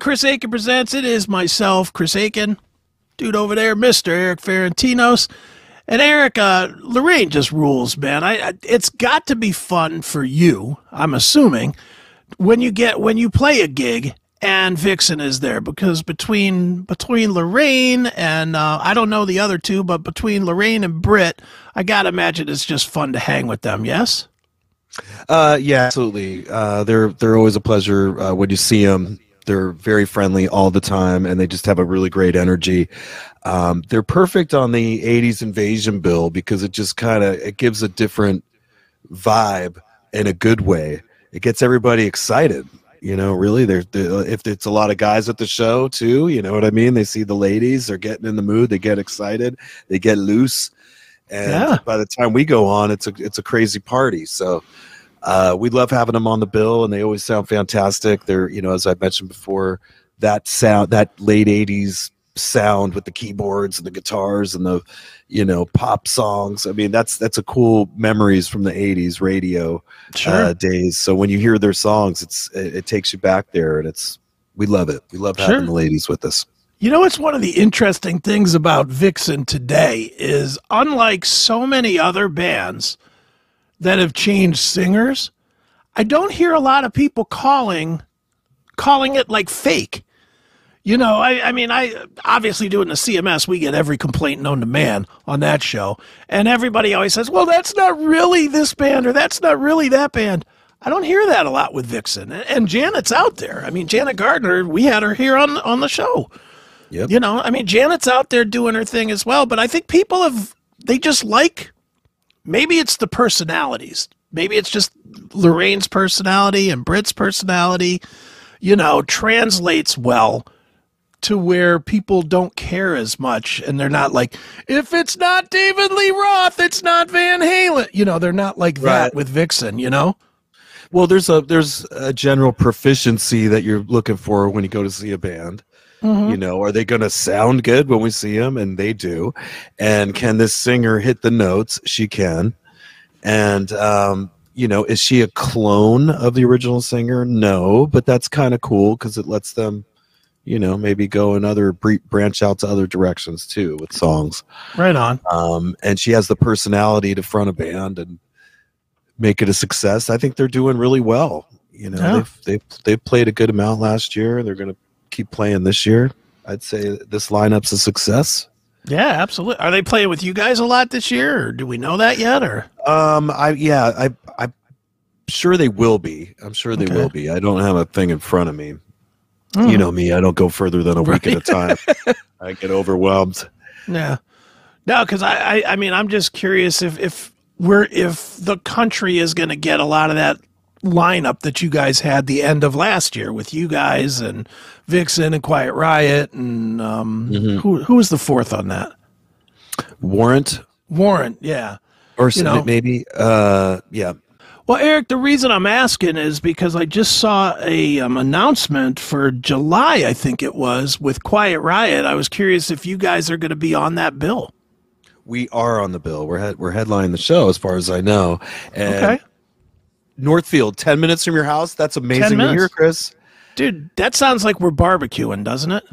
Chris Aiken Presents. It is myself, Chris Aiken, dude over there, Mr. Eric Ferentinos. And Eric, uh, Lorraine just rules, man. I, I it's got to be fun for you. I'm assuming when you get when you play a gig and Vixen is there because between between Lorraine and uh, I don't know the other two, but between Lorraine and Britt, I gotta imagine it's just fun to hang with them. Yes. Uh, yeah, absolutely. Uh, they're they're always a pleasure uh, when you see them. They're very friendly all the time, and they just have a really great energy. Um, they're perfect on the '80s invasion bill because it just kind of it gives a different vibe in a good way. It gets everybody excited. You know, really, they're, they're if it's a lot of guys at the show too. You know what I mean? They see the ladies, they're getting in the mood, they get excited, they get loose, and Yeah. by the time we go on, it's a it's a crazy party. So uh, we love having them on the bill, and they always sound fantastic. They're, you know, as I mentioned before, that sound, that late '80s sound with the keyboards and the guitars and the, you know, pop songs. I mean, that's that's a cool memories from the '80s radio uh, days. So when you hear their songs, it's it, it takes you back there, and it's we love it. We love having Sure. the ladies with us. You know, it's one of the interesting things about Vixen today is unlike so many other bands that have changed singers, I don't hear a lot of people calling calling it like fake. You know, I, I mean, I obviously doing the CMS, we get every complaint known to man on that show, and everybody always says, "Well, that's not really this band, or that's not really that band." I don't hear that a lot with Vixen, and, and Janet's out there. I mean, Janet Gardner, we had her here on on the show. Yep. You know, I mean, Janet's out there doing her thing as well, but I think people have they just like maybe it's the personalities. Maybe it's just Lorraine's personality and Britt's personality, you know, translates well to where people don't care as much and they're not like, if it's not David Lee Roth, it's not Van Halen. You know, they're not like that with Vixen, you know? Well, there's a there's a general proficiency that you're looking for when you go to see a band. Mm-hmm. You know, are they going to sound good when we see them? And they do. And can this singer hit the notes? She can. And um, you know, is she a clone of the original singer? No, but that's kind of cool because it lets them, you know, maybe go another bre- branch out to other directions too with songs. Right on. Um, and she has the personality to front a band and make it a success. I think they're doing really well. You know, Yeah. they've, they've they've played a good amount last year. They're going to keep playing this year. I'd say this lineup's a success. Yeah, absolutely. Are they playing with you guys a lot this year, or do we know that yet? Or Um, I yeah, I I'm sure they will be. I'm sure they Okay. will be. I don't have a thing in front of me. Hmm. You know me. I don't go further than a week at a time. I get overwhelmed. Yeah. No, because I, I, I mean, I'm just curious if if we're if the country is going to get a lot of that lineup that you guys had the end of last year with you guys and Vixen and Quiet Riot and um, Mm-hmm. who who was the fourth on that? Warrant Warrant. Yeah. or You know- maybe uh yeah. Well, Eric, the reason I'm asking is because I just saw a um, announcement for July, I think it was, with Quiet Riot. I was curious if you guys are going to be on that bill. We are on the bill. We're head, we're headlining the show, as far as I know. And Okay. Northfield, ten minutes from your house. That's amazing to hear, Chris. Dude, that sounds like we're barbecuing, doesn't it?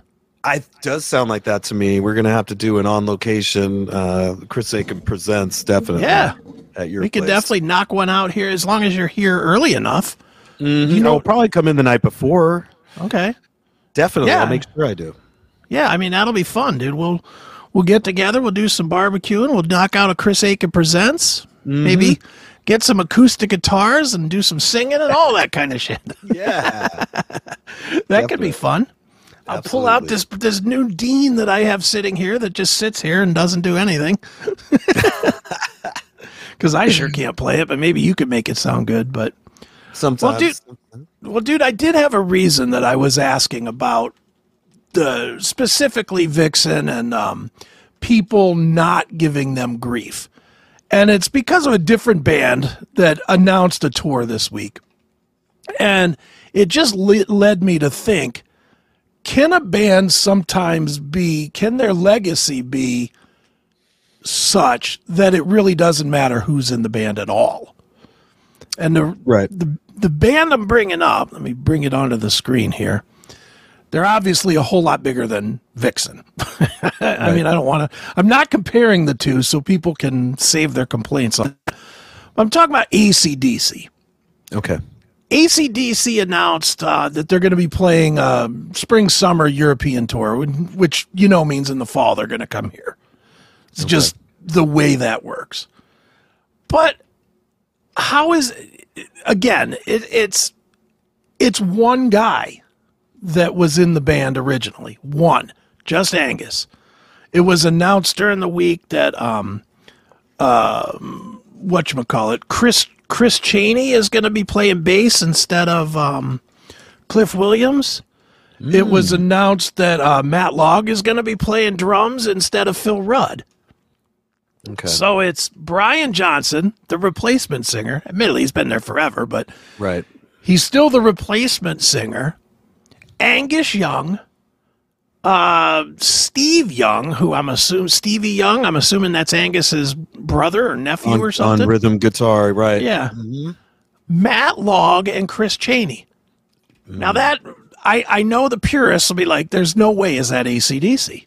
I does sound like that to me. We're gonna have to do an on location. Uh, Chris Aiken presents definitely. Yeah. at your we could definitely knock one out here as long as you're here early enough. Mhm. you know- I'll probably come in the night before. Okay. Definitely, Yeah. I'll make sure I do. Yeah, I mean that'll be fun, dude. We'll we'll get together, we'll do some barbecuing, we'll knock out a Chris Aiken presents, Mm-hmm. maybe get some acoustic guitars and do some singing and all that kind of shit. Yeah, that could be fun. I'll pull out this this new Dean that I have sitting here that just sits here and doesn't do anything. Because I sure can't play it, but maybe you could make it sound good. But sometimes. dude- Well, dude, I did have a reason that I was asking about the specifically Vixen and um, people not giving them grief. And it's because of a different band that announced a tour this week. And it just le- led me to think can a band sometimes be, can their legacy be such that it really doesn't matter who's in the band at all? And the, Right. the, the band I'm bringing up, let me bring it onto the screen here. They're obviously a whole lot bigger than Vixen. I mean, I don't want to, I'm not comparing the two so people can save their complaints. I'm talking about ACDC. Okay. ACDC announced uh, that they're going to be playing a spring summer European tour, which you know means in the fall they're going to come here. It's just the way that works. But how is again? It, it's it's one guy that was in the band originally. One, just Angus. It was announced during the week that um, um, what you call it, Chris Chris Chaney is going to be playing bass instead of um, Cliff Williams. It was announced that uh, Matt Laug is going to be playing drums instead of Phil Rudd. Okay. So it's Brian Johnson, the replacement singer. Admittedly, he's been there forever, but right. he's still the replacement singer. Angus Young, uh, Steve Young, who I'm assuming Stevie Young. I'm assuming that's Angus's brother or nephew On, or something. on rhythm guitar, right? Yeah. Matt Laug and Chris Chaney. Now that I, I know the purists will be like, there's no way is that ACDC.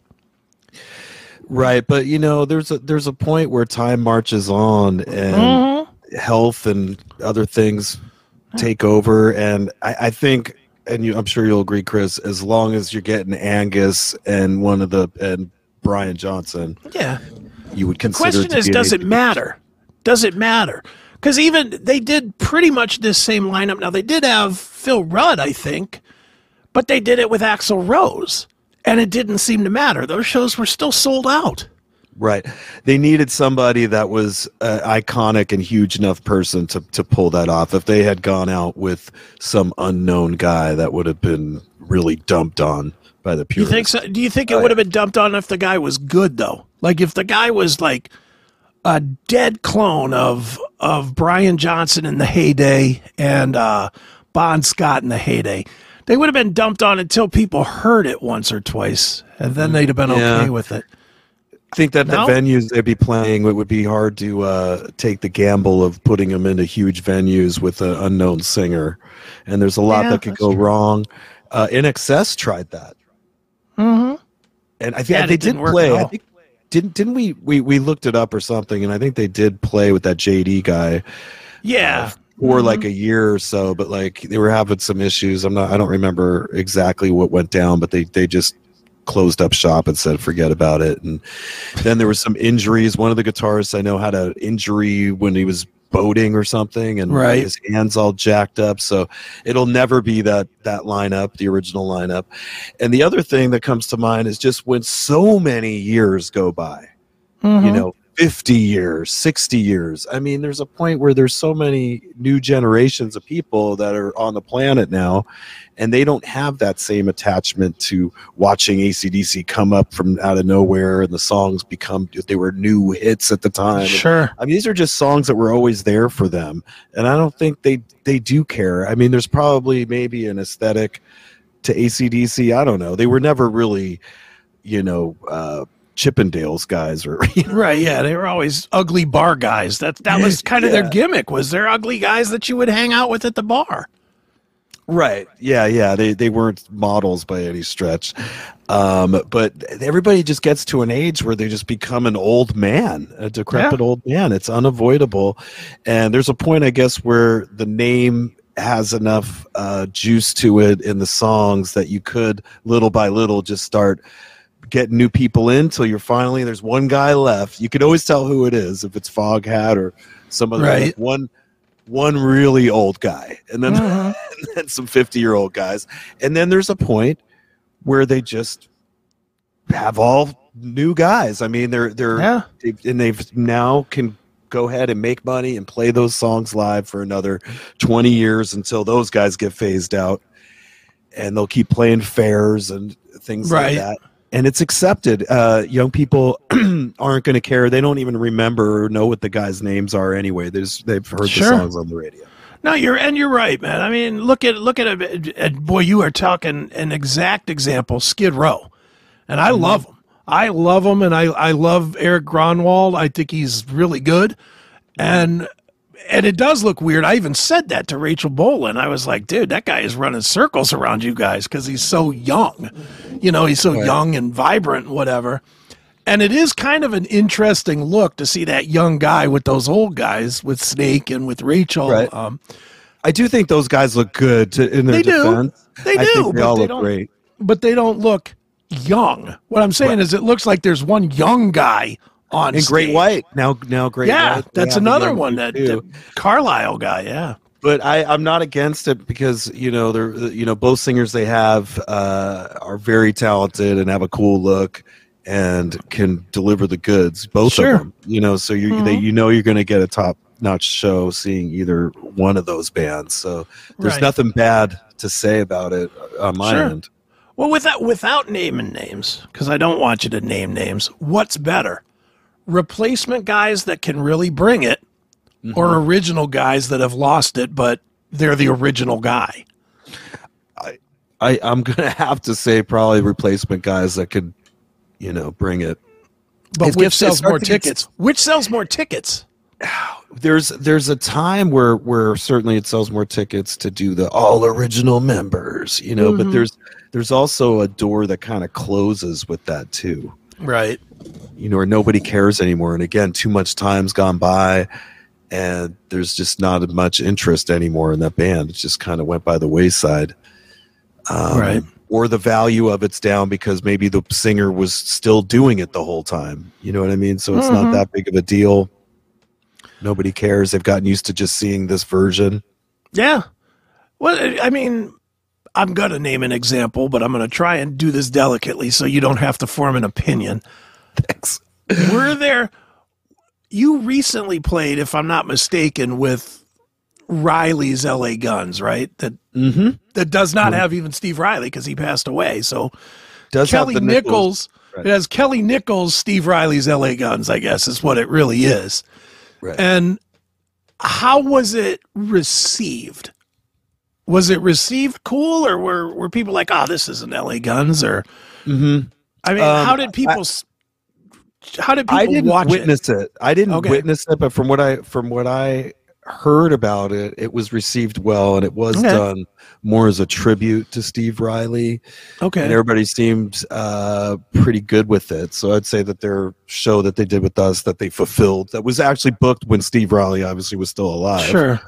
Right, but you know, there's a there's a point where time marches on and Mm-hmm. health and other things take over, and I, I think, and you, I'm sure you'll agree, Chris, as long as you're getting Angus and one of the and Brian Johnson, Yeah. you would consider. It. The question is, does it matter? Does it matter? Because even they did pretty much this same lineup. Now they did have Phil Rudd, I think, but they did it with Axl Rose, and it didn't seem to matter. Those shows were still sold out. Right. They needed somebody that was an iconic and huge enough person to, to pull that off. If they had gone out with some unknown guy, that would have been really dumped on by the Do you think so? Do you think it would have been dumped on if the guy was good though? Like if the guy was like a dead clone of of Brian Johnson in the heyday and uh, Bon Scott in the heyday, they would have been dumped on until people heard it once or twice, and then they'd have been Yeah. okay with it. I think that No? the venues they'd be playing, it would be hard to uh, take the gamble of putting them into huge venues with an unknown singer. And there's a lot Yeah, that could go true. wrong. Uh, INXS tried that. Mm-hmm. and I think Yeah, they did play. I think didn't didn't we, we we looked it up or something, and I think they did play with that JD guy Yeah, for Mm-hmm. like a year or so. But like they were having some issues. I'm not. I don't remember exactly what went down, but they they just closed up shop and said forget about it. And then there was some injuries. One of the guitarists I know had an injury when he was boating or something and Right. his hands all jacked up so it'll never be that that lineup the original lineup and the other thing that comes to mind is just when so many years go by Mhm. you know 50 years 60 years i mean there's a point where there's so many new generations of people that are on the planet now and they don't have that same attachment to watching acdc come up from out of nowhere and the songs become they were new hits at the time sure. I mean, these are just songs that were always there for them, and I don't think they they do care. I mean, there's probably maybe an aesthetic to ACDC. I don't know. They were never really, you know, uh, Chippendales guys or you know, Right, yeah, they were always ugly bar guys. That that was kind of their gimmick. Was they're ugly guys that you would hang out with at the bar. right. Yeah, yeah. They they weren't models by any stretch, um, but everybody just gets to an age where they just become an old man, a decrepit old man. It's unavoidable, and there's a point, I guess, where the name has enough uh, juice to it in the songs that you could little by little just start getting new people in till you're finally there's one guy left you can always tell who it is if it's Foghat or some other Right. one one really old guy and then, Mhm. and then some 50 year old guys and then there's a point where they just have all new guys i mean they're they're Yeah. they've, and they've now can go ahead and make money and play those songs live for another 20 years until those guys get phased out and they'll keep playing fairs and things Right. like that and it's accepted. Uh, young people aren't going to care. They don't even remember or know what the guys' names are anyway. There's, they've heard Sure. the songs on the radio. No, you're and you're right, man. I mean, look at look at and boy, you are talking an exact example, Skid Row, and I love him. I love him, and I I love Erik Grönwall. I think he's really good, and and it does look weird. I even said that to Rachel Bolan. I was like, dude, that guy is running circles around you guys because he's so young. You know, he's so young and vibrant, and whatever. And it is kind of an interesting look to see that young guy with those old guys, with Snake and with Rachel. Right. Um, I do think those guys look good to, in their They do. defense. They I do, think they all they look great. but they don't look young. What I'm saying is, it looks like there's one young guy on And Great. White now, now Great Yeah, White. they that's another one that, that Carlisle guy. Yeah, but I, I'm not against it because you know they're you know both singers they have uh, are very talented and have a cool look and can deliver the goods. Both Sure. of them, you know. So you they, Mhm. you know you're going to get a top notch show seeing either one of those bands. So there's Right. nothing bad to say about it on my Sure. end. Well, without without naming names, because I don't want you to name names. What's better, replacement guys that can really bring it, Mm-hmm. or original guys that have lost it, but they're the original guy? I, I'm gonna have to say probably replacement guys that could, you know, bring it. But It which sells more tickets? Which sells more tickets? there's there's a time where where certainly it sells more tickets to do the all original members you know but Mhm. there's there's also a door that kind of closes with that too Right. You know where nobody cares anymore and again too much time's gone by and there's just not much interest anymore in that band it just kind of went by the wayside um, Right. or the value of it's down because maybe the singer was still doing it the whole time you know what i mean so it's Mhm. not that big of a deal nobody cares they've gotten used to just seeing this version Yeah. Well, I mean, I'm going to name an example, but I'm going to try and do this delicately so you don't have to form an opinion. Thanks. Were there, you recently played, if I'm not mistaken, with Riley's LA Guns, right? That mm-hmm. that does not have even Steve Riley because he passed away. So does Kelly the Nickels, Right. it has Kelly Nickels, Steve Riley's LA Guns, I guess is what it really is. Right. And how was it received? Was it received cool, or were were people like, "Oh, this isn't LA Guns"? Or mm-hmm. I mean, Um, how did people? s how did people I didn't watch it? witness it. I didn't Okay. witness it, but from what I from what I heard about it, it was received well, and it was Okay. done more as a tribute to Steve Riley, Okay, and everybody seemed uh, pretty good with it. So I'd say that their show that they did with us that they fulfilled that was actually booked when Steve Riley obviously was still alive. sure.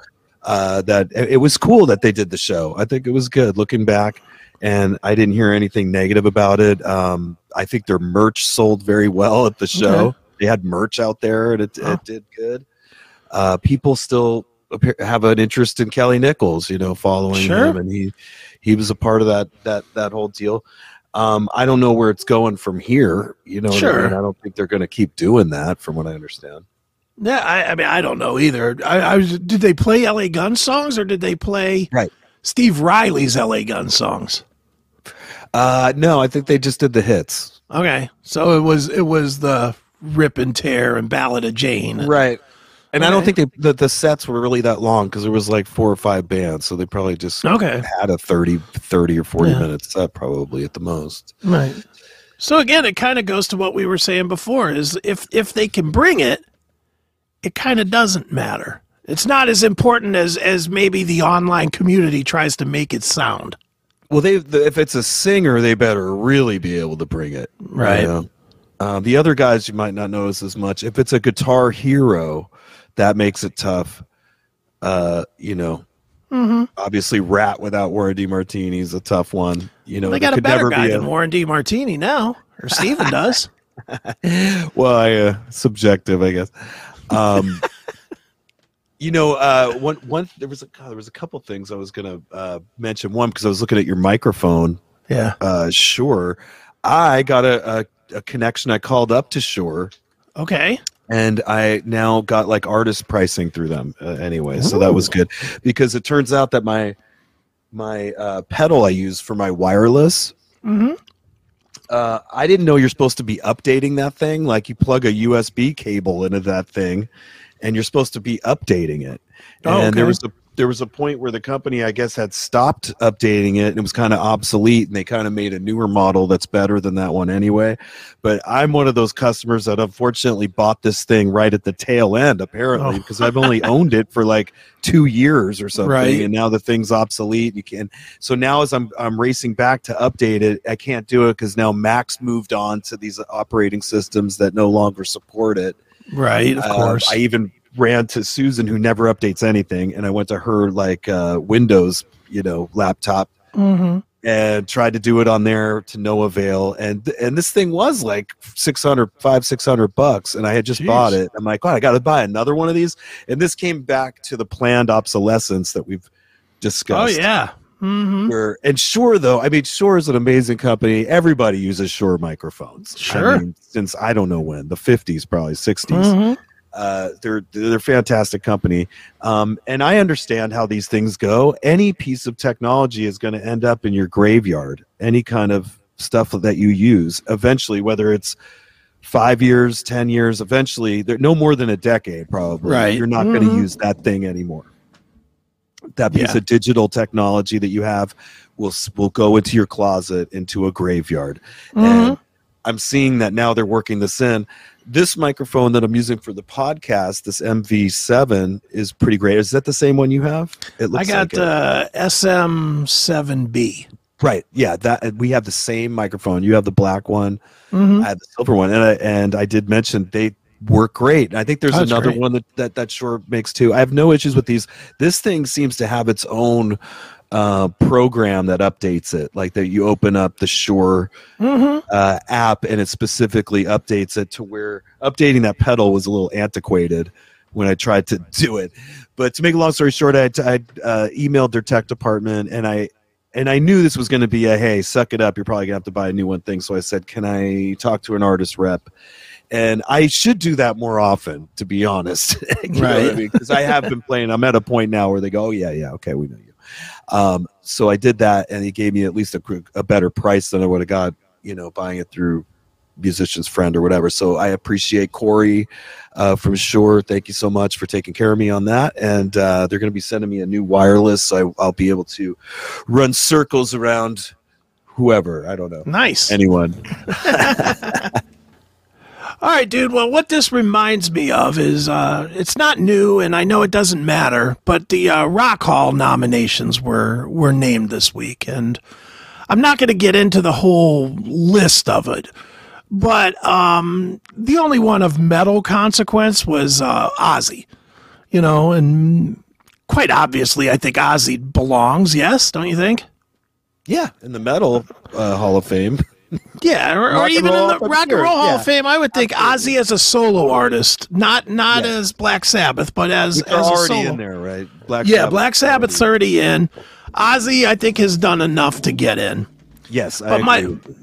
uh, that it it was cool that they did the show. I think it was good looking back, and I didn't hear anything negative about it. Um, I think their merch sold very well at the show. Okay. They had merch out there, and it, it did good. Uh, people still appear, have an interest in Kelly Nickels, you know, following Sure. him, and he he was a part of that that that whole deal. Um, I don't know where it's going from here. You know, what I Sure. mean? I don't think they're going to keep doing that, from what I understand. Yeah, I, I mean, I don't know either. I, I was. Did they play LA Gun songs, or did they play Right. Steve Riley's LA Gun songs? Uh, no, I think they just did the hits. Okay, so it was it was the Rip and Tear and Ballad of Jane. right and i don't think they the, the sets were really that long because there was like four or five bands so they probably just Okay, had a 30 30 or 40 Yeah. minute set probably at the most right. So again, it kind of goes to what we were saying before: is if if they can bring it, it kind of doesn't matter. It's not as important as as maybe the online community tries to make it sound. Well they if it's a singer they better really be able to bring it you Right. know? um, the other guys you might not notice as much if it's a guitar hero that makes it tough uh you know Mm-hmm. obviously Ratt without Warren DeMartini is a tough one you know They got a could better guy be a- than Warren DeMartini now, or Steven does. well, I uh, subjective, I guess. Um, you know, uh, one one there was a God, there was a couple things I was gonna uh, mention. One because I was looking at your microphone. Yeah. Uh, sure, I got a, a a connection. I called up to Shure, Okay. and I now got like artist pricing through them. Uh, anyway, so that was good because it turns out that my my uh, pedal I use for my wireless Mm-hmm. uh, I didn't know you're supposed to be updating that thing. Like you plug a USB cable into that thing, and you're supposed to be updating it. Oh, and there was a there was a point where the company, I guess, had stopped updating it, and it was kind of obsolete, and they kind of made a newer model that's better than that one anyway. But I'm one of those customers that unfortunately bought this thing right at the tail end, apparently, Oh. because I've only owned it for like two years or something, Right. and now the thing's obsolete. You can so now as I'm I'm racing back to update it, I can't do it because now Mac's moved on to these operating systems that no longer support it. Right, of Uh, course. I even ran to Susan, who never updates anything, and I went to her like uh, Windows, you know, laptop, hmm and tried to do it on there to no avail. And and this thing was like 600, five, six hundred bucks, and I had just Jeez. bought it. I'm like, God, I got to buy another one of these. And this came back to the planned obsolescence that we've discussed. Oh discussed. yeah. Hmm Where, and Shure, though, I mean, Shure is an amazing company. Everybody uses Shure microphones. Sure. I mean, since I don't know when, the 50s, probably 60s hmm uh, they're they're a fantastic company, um, and I understand how these things go. Any piece of technology is going to end up in your graveyard. Any kind of stuff that you use, eventually, whether it's five years, ten years, eventually, no more than a decade. Probably, Right. You're not going Mhm. to use that thing anymore. That piece Yeah. of digital technology that you have will will go into your closet, into a graveyard. Mm-hmm. And I'm seeing that now they're working this in. This microphone that I'm using for the podcast, this MV7, is pretty great. Is that the same one you have? It looks I got like uh, SM7B. right. Yeah, that we have the same microphone. You have the black one. hmm I have the silver one, and I, and I did mention they work great. I think there's That's another great. one that, that that Shure makes too. I have no issues with these. This thing seems to have its own uh, program that updates it. Like that, you open up the Shure hmm uh, app and it specifically updates it to where updating that pedal was a little antiquated when I tried to do it. But to make a long story short, I, I uh, emailed their tech department and I and I knew this was going to be a hey, suck it up. You're probably gonna have to buy a new one thing. So I said, can I talk to an artist rep? And I should do that more often, to be honest. Know what I Right. mean? Because I have been playing. I'm at a point now where they go, oh yeah, yeah, okay, we know you. Um, so I did that, and he gave me at least a, a better price than I would have got, you know, buying it through musician's friend or whatever. So I appreciate Corey uh, from Shure. Thank you so much for taking care of me on that. And uh, they're going to be sending me a new wireless, so I, I'll be able to run circles around whoever. I don't know Nice. anyone. All right, dude. Well, what this reminds me of is uh, it's not new, and I know it doesn't matter, but the uh, Rock Hall nominations were were named this week, and I'm not going to get into the whole list of it, but um, the only one of metal consequence was uh, Ozzy. You know, and quite obviously, I think Ozzy belongs. Yes, don't you think? Yeah, in the Metal uh, Hall of Fame. Yeah, or, or even in the Rock and Roll Hall yeah. of Fame, I would think Ozzy as a solo artist, not not Yeah. as Black Sabbath, but as Which are as a already in there, right? Black Yeah, Sabbath Black Sabbath's already in. Ozzy, I think, has done enough to get in. Yes, I But my agree.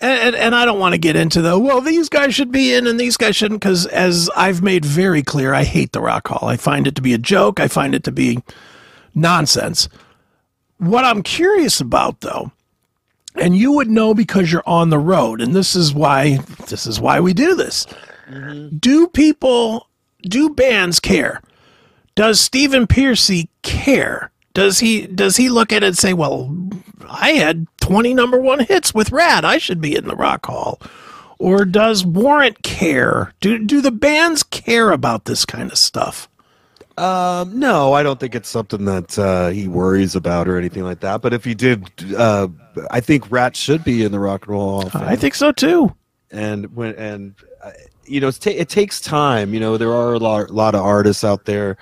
and, and I don't want to get into the well, these guys should be in and these guys shouldn't, because as I've made very clear, I hate the Rock Hall. I find it to be a joke. I find it to be nonsense. What I'm curious about, though, and you would know because you're on the road, and this is why this is why we do this. Mm-hmm. Do people, do bands care? Does Stephen Pearcy care? Does he does he look at it and say, "Well, I had 20 number one hits with Ratt. I should be in the Rock Hall"? Or does Warrant care? Do do the bands care about this kind of stuff? Um, no, I don't think it's something that uh, he worries about or anything like that. But if he did, uh, I think Ratt should be in the Rock and Roll Hall of Fame. I think so too. and when and uh, you know ta- it takes time. You know there are a lot, lot of artists out there.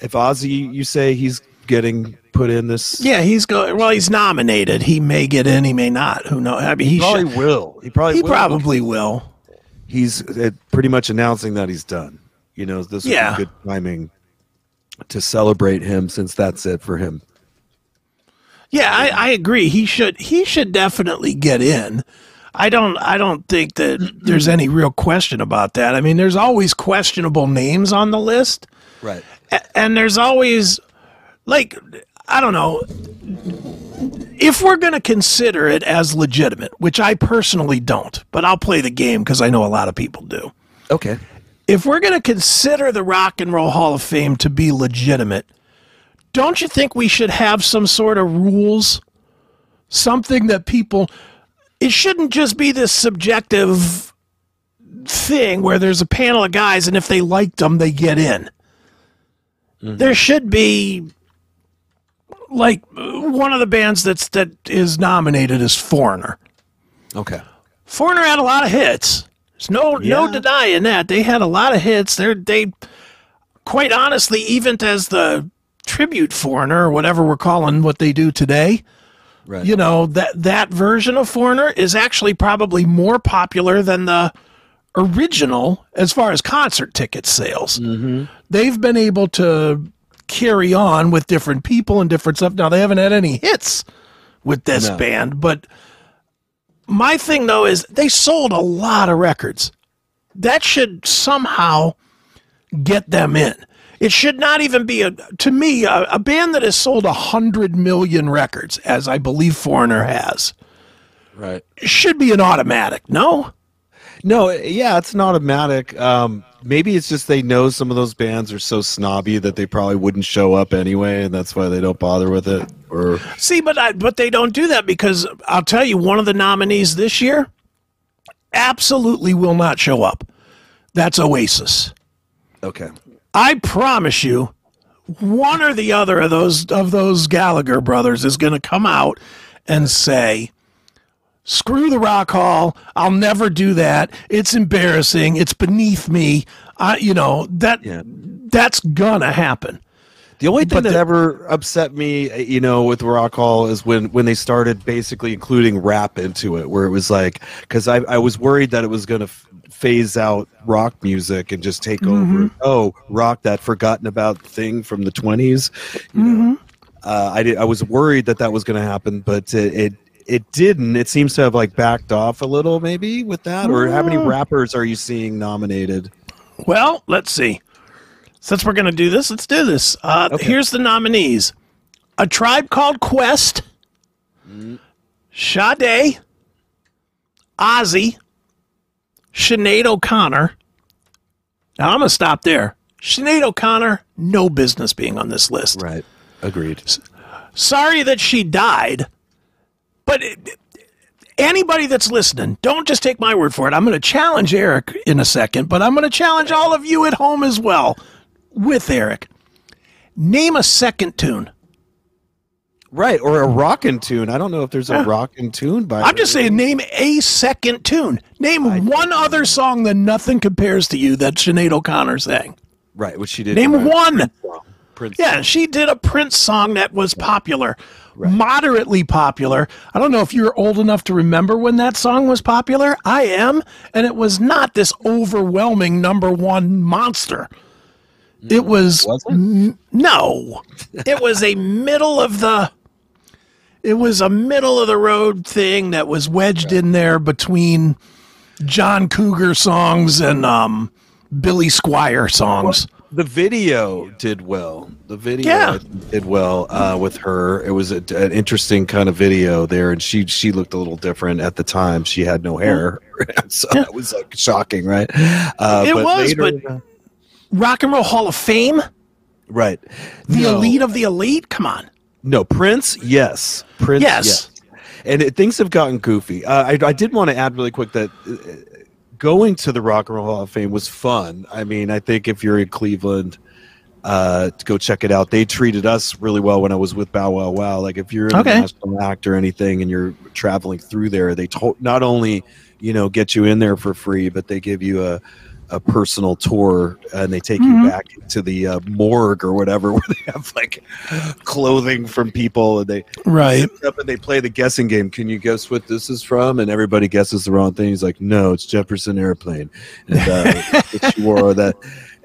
If Ozzy, you say he's getting put in this, Yeah, he's going. Well, he's nominated. He may get in. He may not. Who knows? I mean, he probably should, will. He probably he will. probably will. he's uh, pretty much announcing that he's done. You know, this Yeah. good timing to celebrate him since that's it for him. Yeah, I, I agree. He should he should definitely get in. I don't I don't think that there's any real question about that. I mean, there's always questionable names on the list, Right. a- and there's always like I don't know. if we're going to consider it as legitimate, which I personally don't, but I'll play the game because I know a lot of people do. Okay. If we're going to consider the Rock and Roll Hall of Fame to be legitimate, don't you think we should have some sort of rules? Something that people. It shouldn't just be this subjective thing where there's a panel of guys and if they liked them, they get in. Mm-hmm. There should be like one of the bands that's that is nominated is Foreigner. Okay. Foreigner had a lot of hits. There's no no denying that. They had a lot of hits. They're they quite honestly, even as the tribute Foreigner or whatever we're calling what they do today, Right. you know, that that version of Foreigner is actually probably more popular than the original as far as concert ticket sales. Mm-hmm. They've been able to carry on with different people and different stuff. Now they haven't had any hits with this No. band, but my thing though is they sold a lot of records. That should somehow get them in. It should not even be a to me a, a band that has sold a hundred million records, as I believe Foreigner has, Right. should be an automatic. No, No, yeah, it's an automatic. Um, maybe it's just they know some of those bands are so snobby that they probably wouldn't show up anyway, and that's why they don't bother with it. Or See, but I, but they don't do that because I'll tell you, one of the nominees this year absolutely will not show up. That's Oasis. okay, I promise you, one or the other of those of those Gallagher brothers is going to come out and say, "Screw the Rock Hall! I'll never do that. It's embarrassing. It's beneath me. I, you know that Yeah. that's gonna happen." The only thing But that the- ever upset me, uh, you know, with Rock Hall is when when they started basically including rap into it, where it was like, because I I was worried that it was going to f- phase out rock music and just take over. Oh, rock that forgotten about thing from the twenties. uh, I did. I was worried that that was going to happen, but it, it it didn't. It seems to have like backed off a little, maybe with that. Or how many rappers are you seeing nominated? Well, let's see. Since we're going to do this, let's do this. Uh, Okay. Here's the nominees: A Tribe Called Quest, Sade, Ozzy, Sinead O'Connor. Now I'm going to stop there. Sinead O'Connor, no business being on this list. Right. Agreed. Sorry that she died, but it, anybody that's listening, don't just take my word for it. I'm going to challenge Eric in a second, but I'm going to challenge all of you at home as well with Eric. Name a second tune. Right. Or a rockin' tune. I don't know if there's a rockin' tune by. I'm just saying, name a second tune. Name one other song that nothing compares to you that Sinead O'Connor sang. Right. What she did. Name one. Prince. Yeah, she did a Prince song that was popular, moderately popular. I don't know if you're old enough to remember when that song was popular. I am, and it was not this overwhelming number one monster. It was, Was it? n- no, it was a middle of the. It was a middle of the road thing that was wedged in there between John Cougar songs and um, Billy Squier songs. The video did well. The video Yeah. did well uh, with her. It was a, an interesting kind of video there, and she she looked a little different at the time. She had no hair, so that was like shocking, right? Uh, It was, later- but- Rock and Roll Hall of Fame, right. the No. elite of the elite. Come on. No, Prince, yes. Prince, Yes. yes. And it, things have gotten goofy. Uh, I, I did want to add really quick that uh, going to the Rock and Roll Hall of Fame was fun. I mean, I think if you're in Cleveland, uh, to go check it out. They treated us really well when I was with Bow Wow Wow. Like if you're an Okay. national act or anything and you're traveling through there, they to- not only you know get you in there for free, but they give you a a personal tour and they take you back to the uh, morgue or whatever where they have like clothing from people and they Right. up and they play the guessing game. Can you guess what this is from? And everybody guesses the wrong thing. He's like, no, it's Jefferson Airplane. And uh, it's wore that.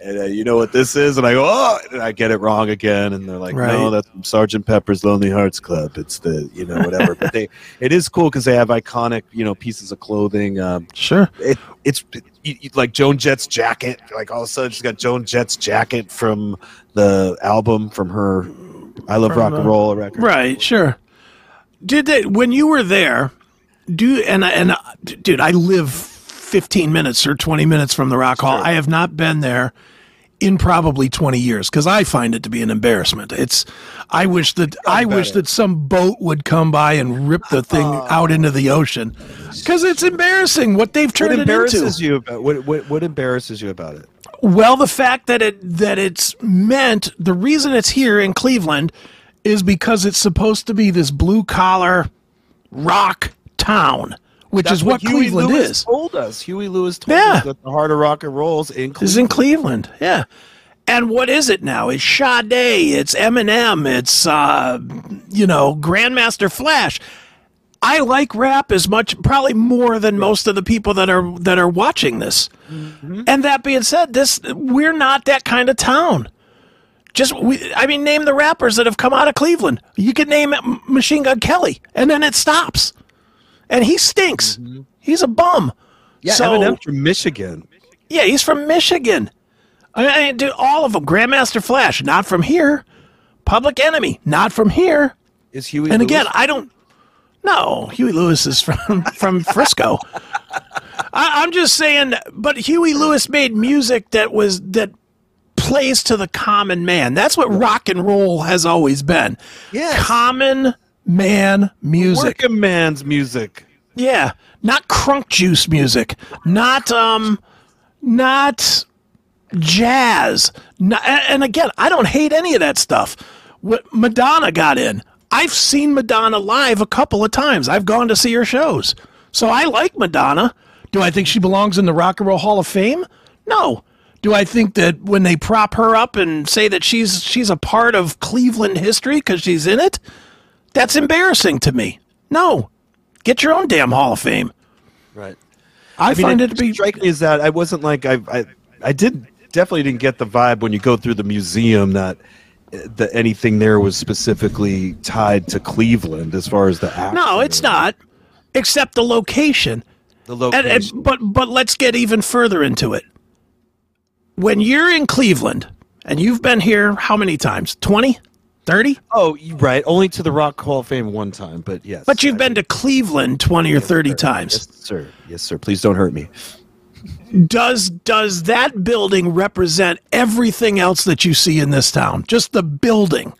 And uh, you know what this is? And I go, oh, and I get it wrong again. And they're like, Right. no, that's Sergeant Pepper's Lonely Hearts Club. It's the, you know, whatever. but they, it is cool because they have iconic, you know, pieces of clothing. Um, Sure. it, it's you- like Joan Jett's jacket. Like all of a sudden, she's got Joan Jett's jacket from the album from her "I Love Rock and Roll" record. Right. Sure. Did they when you were there? Do and and uh, dude, I live 15 minutes or 20 minutes from the Rock Hall. I have not been there in probably 20 years because I find it to be an embarrassment. It's I wish that I wish better. that some boat would come by and rip the thing ah. out into the ocean because it's embarrassing what they've What turned it into. embarrasses you about what, what what embarrasses you about it? Well, the fact that it that it's meant the reason it's here in Cleveland is because it's supposed to be this blue collar rock town, which is what, Huey Cleveland Lewis is. Told us Huey Lewis told Yeah. us that the heart of rock and rolls in Is in Cleveland, yeah. And what is it now? It's Sade, it's Eminem, it's uh, you know Grandmaster Flash. I like rap as much, probably more than most of the people that are that are watching this. And that being said, this we're not that kind of town. Just, we, I mean, name the rappers that have come out of Cleveland. You could name it Machine Gun Kelly, and then it stops. And he stinks. Mm-hmm. He's a bum. yeah, so, from Michigan. yeah, he's from Michigan. I mean, I- dude, all of them. Grandmaster Flash, not from here. Public Enemy, not from here. Is Huey? And Lewis? again, I don't. No, Huey Lewis is from from Frisco. I, I'm just saying, but Huey Lewis made music that was that plays to the common man. That's what rock and roll has always been. Yes. Common man music. working man's music. Yeah, not crunk juice music, not um, not jazz. Not, and and again, I don't hate any of that stuff. What Madonna got in, I've seen Madonna live a couple of times. I've gone to see her shows, so I like Madonna. Do I think she belongs in the Rock and Roll Hall of Fame? No. Do I think that when they prop her up and say that she's she's a part of Cleveland history because she's in it, that's embarrassing to me. No. Get your own damn Hall of Fame. Right. I, I mean, find it, it to be strike me as that I wasn't like I I I did definitely didn't get the vibe when you go through the museum that eh, that anything there was specifically tied to Cleveland as far as the action No, it's not. Except the location. the And, location. and but but let's get even further into it. When you're in Cleveland and you've been here how many times? 20? 30? oh, right. Only to the Rock Hall of Fame one time, but yes. But you've I- been to Cleveland 20 or 30 times. Yes, sir. Yes, sir. Please don't hurt me. Does does that building represent everything else that you see in this town? Just the building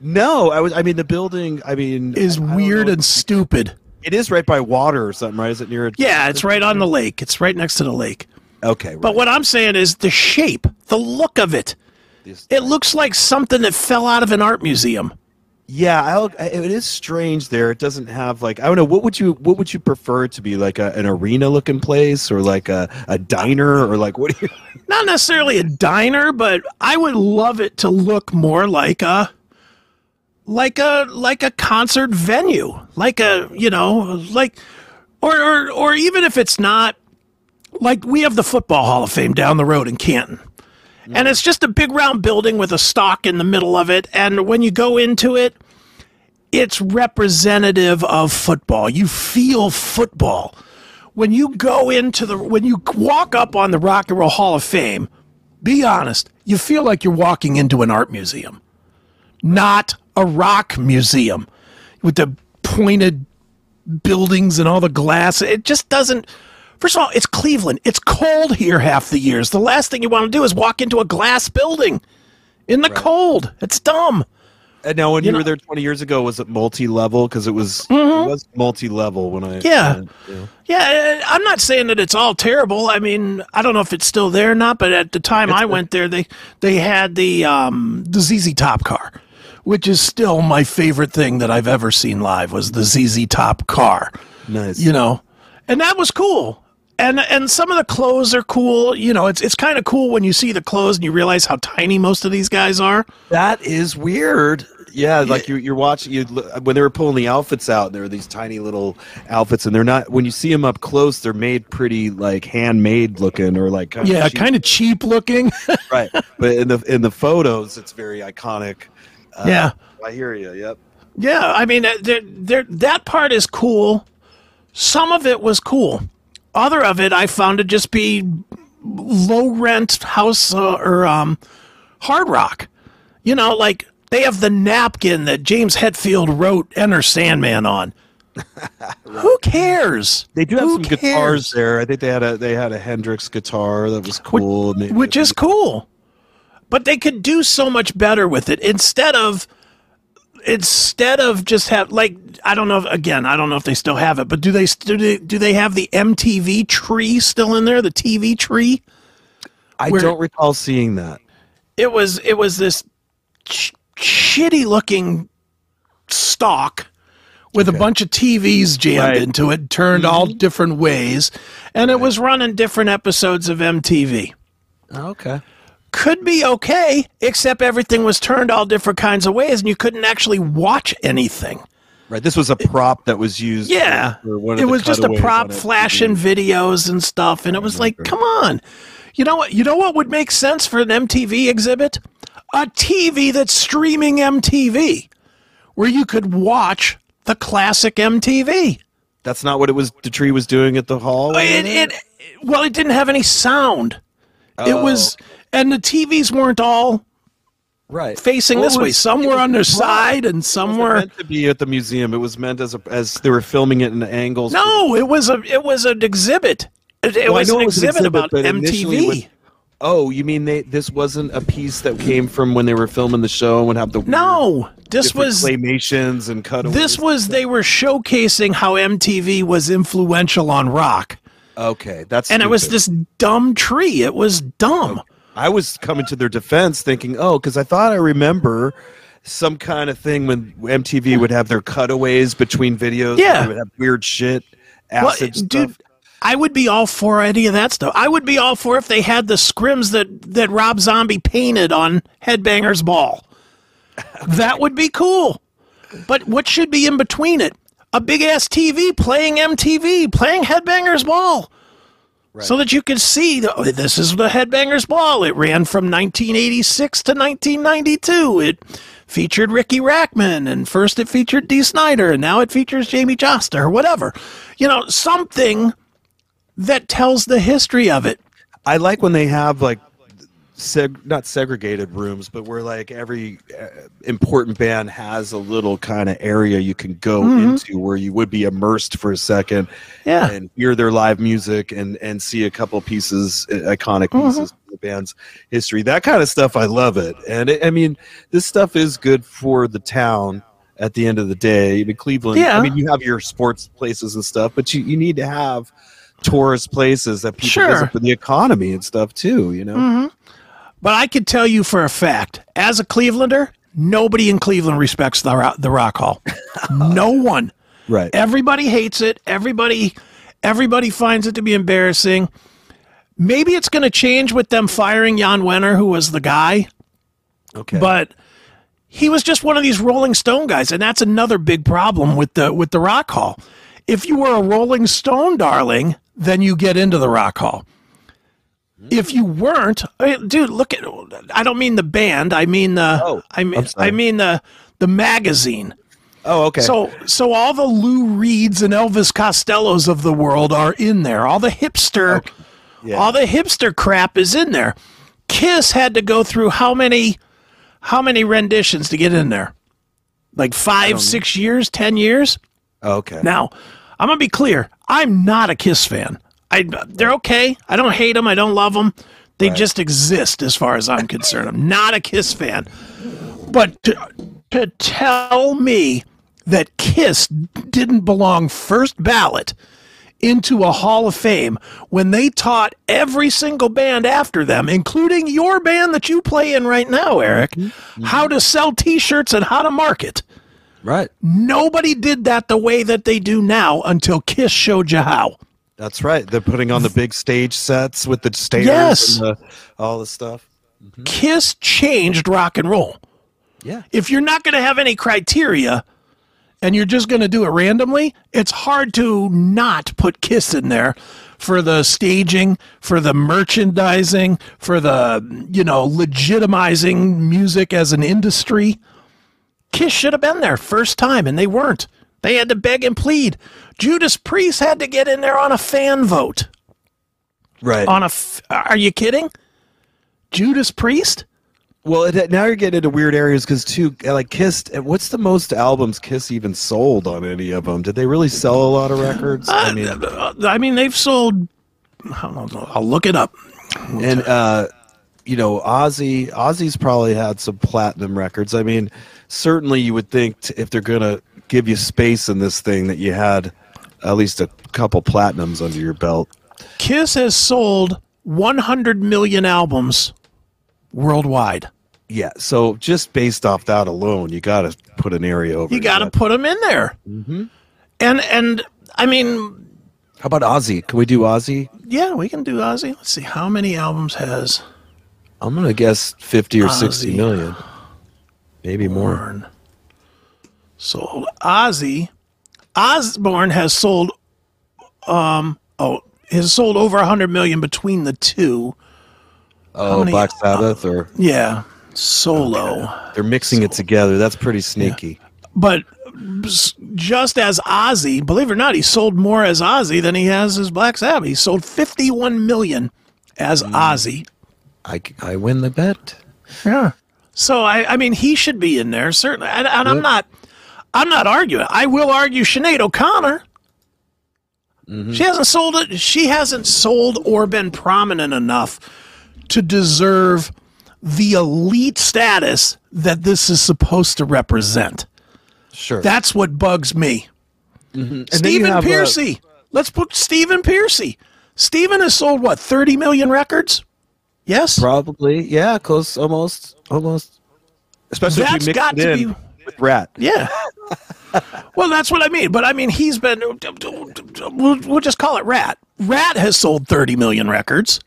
No, I was. I mean, the building. I mean, is I weird and stupid. It is right by water or something, right? Is it near? A, Yeah, it's right on the lake. It's right next to the lake. Okay. Right. But what I'm saying is the shape, the look of it. This- It looks like something that fell out of an art museum. Yeah, I'll, it is strange there. It doesn't have like I don't know. What would you What would you prefer it to be like a, an arena looking place or like a, a diner or like what do you? Not necessarily a diner, but I would love it to look more like a like a like a concert venue. Like a, you know, like or or, or even if it's not like we have the football hall of fame down the road in Canton. And it's just a big round building with a stock in the middle of it. And when you go into it, it's representative of football. You feel football. When you go into the, when you walk up on the Rock and Roll Hall of Fame, be honest, you feel like you're walking into an art museum, not a rock museum with the pointed buildings and all the glass. It just doesn't. First of all, it's Cleveland. It's cold here half the years. The last thing you want to do is walk into a glass building in the cold. It's dumb. And now, when you, know- were there twenty years ago, was it multi level? Because it was it was multi level when I Mm-hmm. Yeah. went, yeah. Yeah, uh, I'm not saying that it's all terrible. I mean, I don't know if it's still there or not, but at the time I went there, they they had the um, the ZZ Top car, which is still my favorite thing that I've ever seen live was the ZZ Top car. Nice. You know, and that was cool. And and some of the clothes are cool. You know, it's it's kind of cool when you see the clothes and you realize how tiny most of these guys are. That is weird. Yeah, like you're, you're watching you when they were pulling the outfits out. There were these tiny little outfits, and they're not. When you see them up close, they're made pretty like handmade looking, or like kind Yeah, of kind of cheap looking. right. But in the in the photos, it's very iconic. Uh, yeah. I hear you. Yep. Yeah, I mean, uh, there, there, that part is cool. Some of it was cool. Other of it, I found to just be low rent house uh, or um, hard rock. You know, like They have the napkin that James Hetfield wrote Enter Sandman on. Who cares? They do have Who some cares? guitars there. I think they had a they had a Hendrix guitar that was cool. Maybe- which is cool. But they could do so much better with it instead of instead of just have like I don't know if, again I don't know if they still have it, but do they do they, do they have the MTV tree still in there? The TV tree? I where- don't recall seeing that. It was it was this sh- shitty looking stock with a bunch of TVs jammed Right. into it, turned all mm-hmm. different ways, and it was running different episodes of MTV. Okay. Could be okay, except everything was turned all different kinds of ways and you couldn't actually watch anything. Right. This was a prop that was used. Yeah. for one of It was just a prop flashing videos and stuff. And it was like, come on. You know what? You know what would make sense for an MTV exhibit? A TV that's streaming MTV, where you could watch the classic MTV. That's not what it was. The tree was doing at the hall. It, it, well, it didn't have any sound. It was, oh. And the TVs weren't all right facing Well, this way. Some were on their side and some were. meant to be at the museum. It was meant as a as they were filming it in angles. No, it was a it was an exhibit. It, it Well, was an it was an exhibit, exhibit, about MTV. Oh, you mean they? This wasn't a piece that came from when they were filming the show and would have the no, this was claymations and cutaways. this was they were showcasing how MTV was influential on rock, okay. That's and it was this dumb tree. It was dumb. I was coming to their defense, thinking, oh, because I thought I remember some kind of thing when MTV would have their cutaways between videos. Yeah. they would have weird shit, Well, acid stuff. dude, I would be all for any of that stuff. I would be all for if they had the scrims that that Rob Zombie painted on Headbangers Ball. That would be cool. But what should be in between it? A big ass TV playing MTV, playing Headbangers Ball. So that you could see the, oh, this is the Headbangers Ball. It ran from 1986 to 1992. It featured Riki Rachtman, and first it featured Dee Snider, and now it features Jamey Jasta or whatever. You know, something that tells the history of it. I like when they have like seg- not segregated rooms, but where like every uh, important band has a little kind of area you can go mm-hmm. into where you would be immersed for a second Yeah. and hear their live music and and see a couple pieces iconic mm-hmm. pieces of the band's history. That kind of stuff I love it. And it, I mean, this stuff is good for the town at the end of the day. I mean, Cleveland, Yeah. I mean, you have your sports places and stuff, but you, you need to have tourist places that people Sure. visit for the economy and stuff too, you know? Mm-hmm. But I could tell you for a fact, as a Clevelander, nobody in Cleveland respects the Ro- the Rock Hall. no one. Right. Everybody hates it. Everybody everybody finds it to be embarrassing. Maybe it's going to change with them firing Jan Wenner, who was the guy, Okay. but he was just one of these Rolling Stone guys, and that's another big problem with the with the Rock Hall. If you were a Rolling Stone darling, then you get into the Rock Hall. If you weren't, I mean, dude, look at. I don't mean the band. I mean the. Oh, I mean. I mean the the magazine. oh, okay. So so all the Lou Reeds and Elvis Costellos of the world are in there. All the hipster, Yeah. all the hipster crap is in there. Kiss had to go through how many how many renditions to get in there? Like five, six years, ten years. okay. Now, I'm gonna be clear. I'm not a Kiss fan. I they're okay. I don't hate them. I don't love them. They just exist as far as I'm concerned. I'm not a Kiss fan. But to, to tell me that Kiss didn't belong first ballot into a Hall of Fame when they taught every single band after them, including your band that you play in right now, Eric, mm-hmm. how to sell T-shirts and how to market. right. Nobody did that the way that they do now until Kiss showed you how. That's right. They're putting on the big stage sets with the stairs Yes. and the, all the stuff. Mm-hmm. Kiss changed rock and roll. Yeah. If you're not going to have any criteria and you're just going to do it randomly, it's hard to not put Kiss in there for the staging, for the merchandising, for the, you know, legitimizing music as an industry. Kiss should have been there first time, and they weren't. They had to beg and plead. Judas Priest had to get in there on a fan vote. Right. On a, f- are you kidding? Judas Priest? Well, it, now you're getting into weird areas because too, like Kiss. What's the most albums Kiss even sold on any of them? Did they really sell a lot of records? I mean, Uh, I mean, they've sold. I don't know. I'll look it up. and uh, you know, Ozzy. Ozzy's probably had some platinum records. I mean, certainly you would think t- if they're gonna give you space in this thing that you had at least a couple platinums under your belt. Kiss has sold 100 million albums worldwide. Yeah. So just based off that alone, you got to put an area over. You got to put them in there. Mm-hmm. And and I mean, How about Ozzy? Can we do Ozzy? yeah, we can do Ozzy. Let's see how many albums has I'm gonna guess fifty or sixty Ozzy. million, maybe more. Sold. Ozzy Osbourne has sold um oh has sold over 100 million between the two. Oh, many- Black Sabbath, or Yeah, solo. they're mixing it together. That's pretty sneaky. But just as Ozzy, believe it or not, he sold more as Ozzy than he has as Black Sabbath. He sold 51 million as Ozzy. I, I win the bet. Yeah. So I, I mean, he should be in there certainly, and, and I'm not, I'm not arguing. I will argue Sinead O'Connor. Mm-hmm. She hasn't sold it. She hasn't sold or been prominent enough to deserve the elite status that this is supposed to represent. Sure. That's what bugs me. Mm-hmm. you Stephen Pearcy. Let's put Stephen Pearcy. Stephen has sold what, 30 million records? Yes. Probably, yeah, close, almost, almost. Especially That's if you mix got it to in be- with Ratt. Yeah. well, that's what I mean. But I mean, he's been. We'll, we'll just call it Ratt. Ratt has sold 30 million records.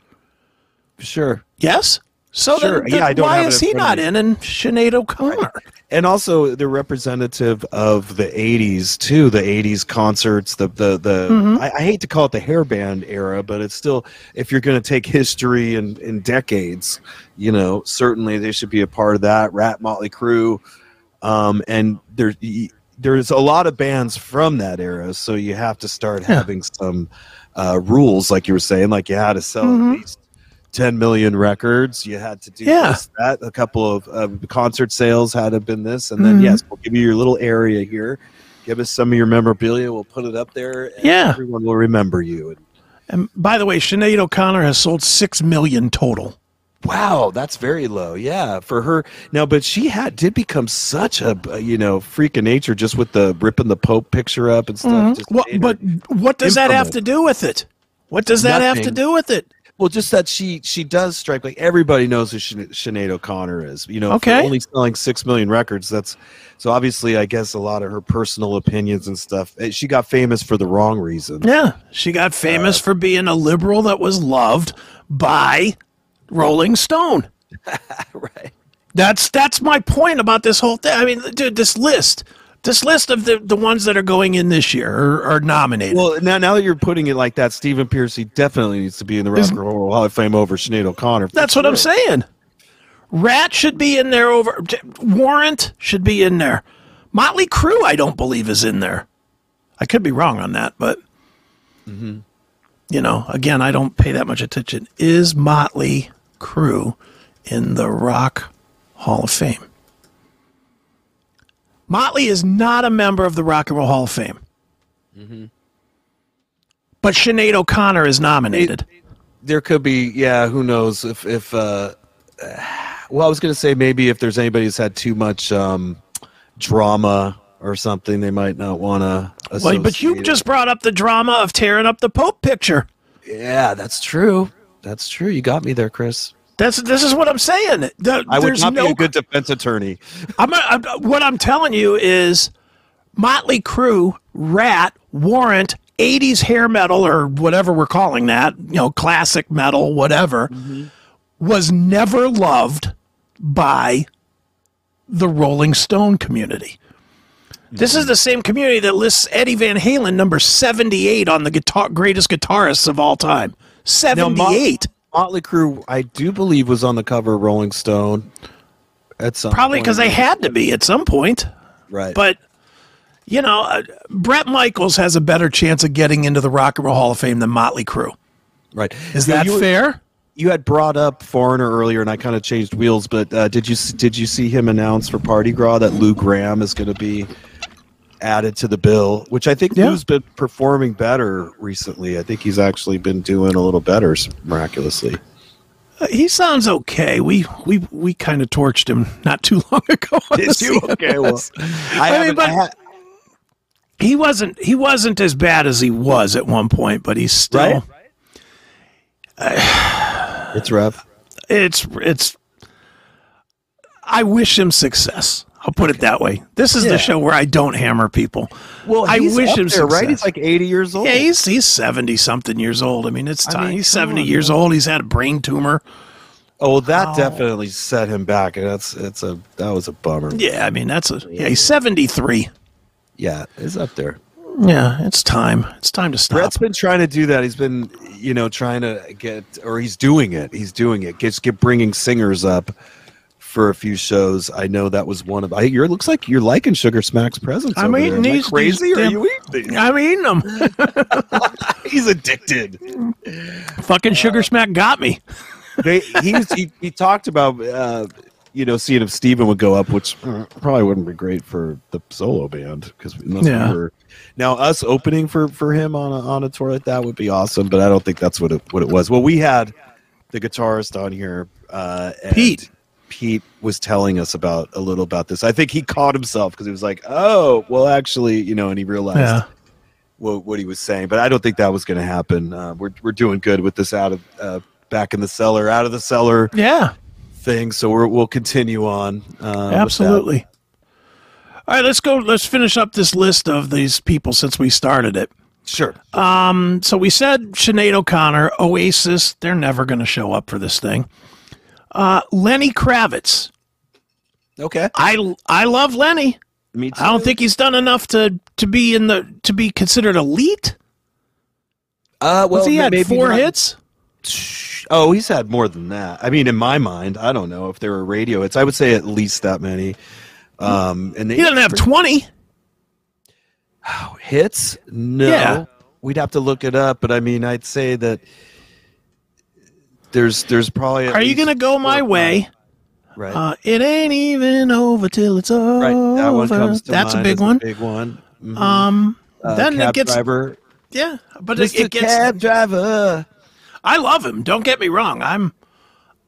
Sure. Yes. So Sure. then, Yeah, I don't why is in he not in? And Sinead O'Connor. and also they're representative of the 80s too the 80s concerts the the, the Mm-hmm. I, I hate to call it the hairband era but it's still if you're going to take history and in decades you know certainly they should be a part of that Ratt motley Crue, um, and there y- there's a lot of bands from that era so you have to start having some uh, rules like you were saying like you had to sell at least 10 million records you had to do Mm-hmm. Yeah. this that a couple of uh, concert sales had to have been this and Mm-hmm. then yes we'll give you your little area here give us some of your memorabilia we'll put it up there and Yeah. everyone will remember you and And by the way, Sinead O'Connor has sold 6 million total. Wow that's very low yeah for her now but she had did become such a uh, you know freak of nature just with the ripping the pope picture up and stuff made her- but what does that have to do with it? What does that have to do with it? Well, just that she she does strike like everybody knows who Sinead Sinead O'Connor is. You know, Okay. only selling six million records. That's so obviously, I guess a lot of her personal opinions and stuff. eh, She got famous for the wrong reason. Yeah, she got famous Uh, for being a liberal that was loved by Rolling Stone. right. That's that's my point about this whole thing. I mean, dude, this list, this list of the, the ones that are going in this year or are nominated. Well, now now that you're putting it like that, Stephen Pearcy definitely needs to be in the Rock and Roll Hall of Fame over Sinead O'Connor. for that's what I'm saying. Ratt should be in there over Warrant should be in there. Motley Crue, I don't believe is in there. I could be wrong on that, but Mm-hmm. you know, again, I don't pay that much attention. Is Motley Crue in the Rock Hall of Fame? Motley is not a member of the Rock and Roll Hall of Fame. Mm-hmm. But Sinead O'Connor is nominated. There could be, yeah. Who knows if if. uh Well, I was going to say maybe if there's anybody who's had too much um drama or something, they might not want to. well, but you just brought up the drama of tearing up the Pope picture. Yeah, that's true. That's true. You got me there, Chris. That's this is what I'm saying. The- I would not no, be a good defense attorney. I'm, I'm, what I'm telling you is Motley Crue, Ratt, Warrant, 80s hair metal or whatever we're calling that, you know, classic metal, whatever, mm-hmm. was never loved by the Rolling Stone community. This is mm-hmm. the same community that lists Eddie Van Halen number 78 on the guitar greatest guitarists of all time. Now, Mo- 78. Motley Crue, I do believe, was on the cover of Rolling Stone. At some Probably because they had to be at some point. right. But you know, uh, Bret Michaels has a better chance of getting into the Rock and Roll Hall of Fame than Motley Crue. right Is know, that you fair? you had brought up Foreigner earlier, and I kind of changed wheels. But uh, did you did you see him announce for Party Gras that Lou Gramm is going to be added to the bill? Which I think Yeah. Lou's been performing better recently. I think he's actually been doing a little better miraculously. Uh, He sounds okay. We we we kind of torched him not too long ago. Did you? Okay, well, I, I mean, but- I ha- he wasn't he wasn't as bad as he was at one point, but he's still Right? it's rough. it's it's I wish him success. I'll put it that way. This is Yeah. the show where I don't hammer people. Well, I he's wish up him there, right? He's like eighty years old. Yeah, he's he's seventy something years old. I mean, it's I time. mean, he's seventy on, years man. old. He's had a brain tumor. oh, well, that Oh. definitely set him back, and that's it's a that was a bummer. Yeah, I mean that's a yeah. He's seventy three. Yeah, he's up there. Yeah, it's time. It's time to stop. Brett's been trying to do that. He's been, you know, trying to get, or he's doing it. He's doing it. Just get bringing singers up for a few shows. I know that was one of. I, you're looks like you're liking Sugar Smack's presence. I'm there. eating Am these- Crazy? these Are you eating? these? I'm eating them. He's addicted. Fucking sugar smack got me. They, he, he talked about, uh, you know, seeing if Steven would go up, which uh, probably wouldn't be great for the solo band because Yeah. we were now us opening for for him on a, on a tour like that would be awesome. But I don't think that's what it what it was. Well, we had the guitarist on here, uh, and Pete. Pete was telling us about a little about this. I think he caught himself because he was like, "Oh, well, actually, you know," and he realized Yeah. what, what he was saying. But I don't think that was going to happen. Uh, we're we're doing good with this out of uh, back in the cellar, out of the cellar Yeah, thing. So we're, we'll continue on. Uh, absolutely. All right, let's go. Let's finish up this list of these people since we started it. Sure. So we said Sinead O'Connor, Oasis. They're never going to show up for this thing. Uh, Lenny Kravitz. Okay. I I love Lenny. Me too. I don't think he's done enough to to be in the to be considered elite. Uh, well, he had four not- hits? Oh, he's had more than that. I mean, in my mind, I don't know if there were radio hits. I would say at least that many. Um, and He doesn't have twenty. hits. No, Yeah. we'd have to look it up. But I mean, I'd say that there's there's probably. Are you going to go my way? Right. Uh, it ain't even over till it's over. right. That one comes to That's a big one. big one. Mhm. Um, Uh, then it gets driver. yeah, but it, Mr. it gets. cab driver. I love him. Don't get me wrong. I'm.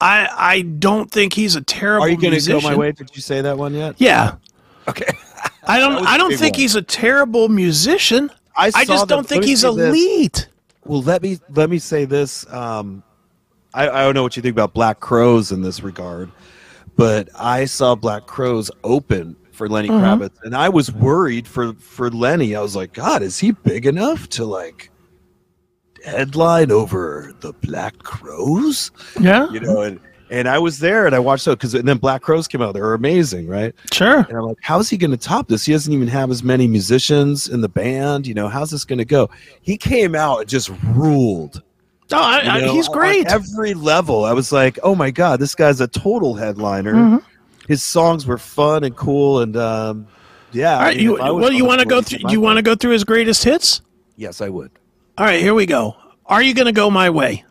I I don't think he's a terrible. Are you going to musician. go my way? Did you say that one yet? Yeah, Okay. I don't. I a don't think one. he's a terrible musician. I, I just don't think he's say this. elite. Well, let me let me say this. Um, I, I don't know what you think about Black Crowes in this regard, but I saw Black Crowes open for Lenny Mm-hmm. Kravitz, and I was worried for for Lenny. I was like, God, is he big enough to like headline over the Black Crowes? Yeah, You know, and and I was there and I watched it because and then Black Crowes came out. They were amazing, right? sure. And I'm like, how is he going to top this? He doesn't even have as many musicians in the band. You know, how's this going to go? He came out and just ruled. Oh, I, you I, know, he's on great. every level. I was like, oh my god, this guy's a total headliner. Mhm. His songs were fun and cool, and um, yeah. All I mean, you, if I was well, you want to go through? be my You want to go through his greatest hits? Yes, I would. All right, here we go. Are you going to go my way?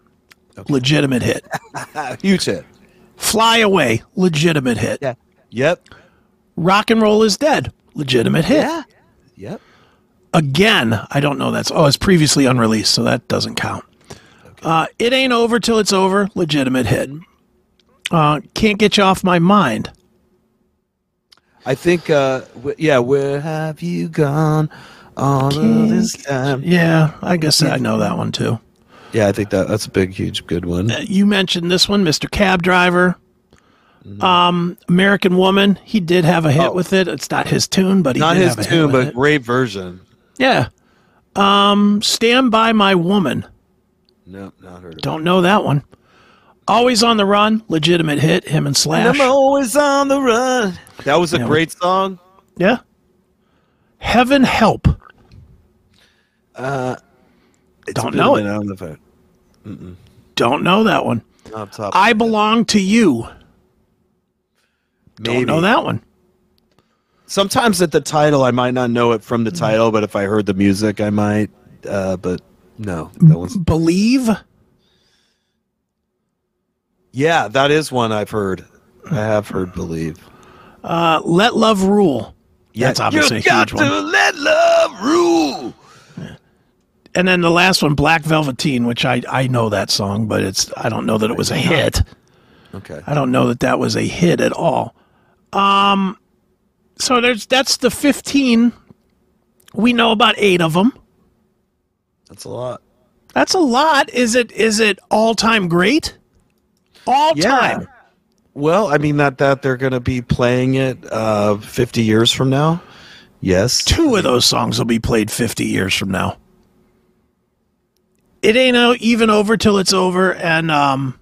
Legitimate hit. Huge hit. Fly away. Legitimate hit. Yeah. Yep. Rock and roll is dead. Legitimate hit. Yeah. Yep. Again, I don't know that's. Oh, it's previously unreleased, so that doesn't count. Uh, it ain't over till it's over. Legitimate hit. Uh, can't get you off my mind. I think. Uh, w- yeah. Where have you gone all of this time? Yeah, I guess I know that one too. Yeah, I think that that's a big, huge, good one. Uh, You mentioned this one, Mr. Cab Driver. Um, American Woman. He did have a hit Oh. with it. It's not his tune, but he Not did his have a hit tune, with but it. great version. yeah. Um, Stand by My Woman. No, not heard of. Don't know that one. Always on the Run. Legitimate hit. Him and And Slash. I'm always on the run. That was a Yeah, great song. Yeah. Heaven Help. It's Don't know it. minute, I don't know if I- Don't know that one. off the top. I Belong to You. Maybe. Don't know that one. Sometimes at the title, I might not know it from the title, but if I heard the music, I might. Uh, but no, that one's Believe. Yeah, that is one I've heard. I have heard believe. Uh, Let Love Rule. Yeah, That's obviously a you got huge one. to let love rule. And then the last one, Black Velveteen, which I, I know that song, but it's I don't know that it was a hit. Okay. I don't know that that was a hit at all. Um, so there's that's the 15. We know about eight of them. That's a lot. That's a lot. Is it is it all time great? All time. Well, I mean that that they're going to be playing it uh 50 years from now. Yes. Two of those songs will be played 50 years from now. It ain't even over till it's over, and um,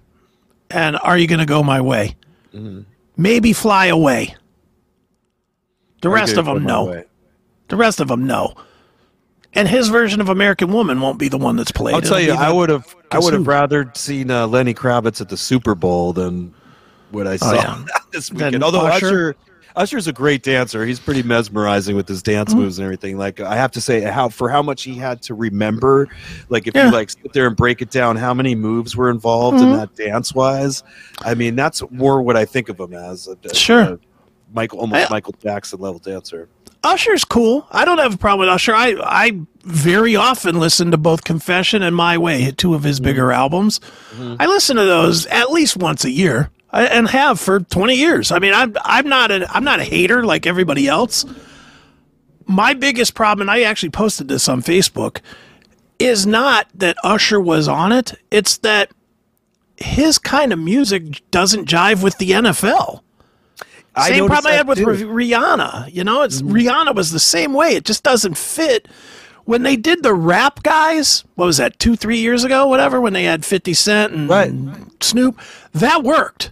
and are you gonna go my way? Maybe fly away. The rest of them, no. The rest of them, no. And his version of American Woman won't be the one that's played. I'll tell It'll you, I would have I would have rather seen uh, Lenny Kravitz at the Super Bowl than what I saw Oh, yeah. this Then weekend. Although Usher? Usher Usher's a great dancer. He's pretty mesmerizing with his dance Mm-hmm. moves and everything. Like I have to say, how for how much he had to remember, like if Yeah. you like sit there and break it down, how many moves were involved Mm-hmm. in that dance wise. I mean, that's more what I think of him as. A, a- Sure. a Michael, almost I- Michael Jackson level dancer. Usher's cool. I don't have a problem with Usher. I I very often listen to both Confession and My Way, two of his bigger mm-hmm. albums. Mm-hmm. I listen to those at least once a year, I, and have for twenty years. I mean, I'm I'm not a I'm not a hater like everybody else. My biggest problem, and I actually posted this on Facebook, is not that Usher was on it. It's that his kind of music doesn't jive with the NFL. Same problem I had with too. Rihanna. You know, it's Rihanna was the same way. It just doesn't fit. When they did the rap guys, what was that, two, three years ago, whatever, when they had 50 Cent and Right. Snoop, that worked.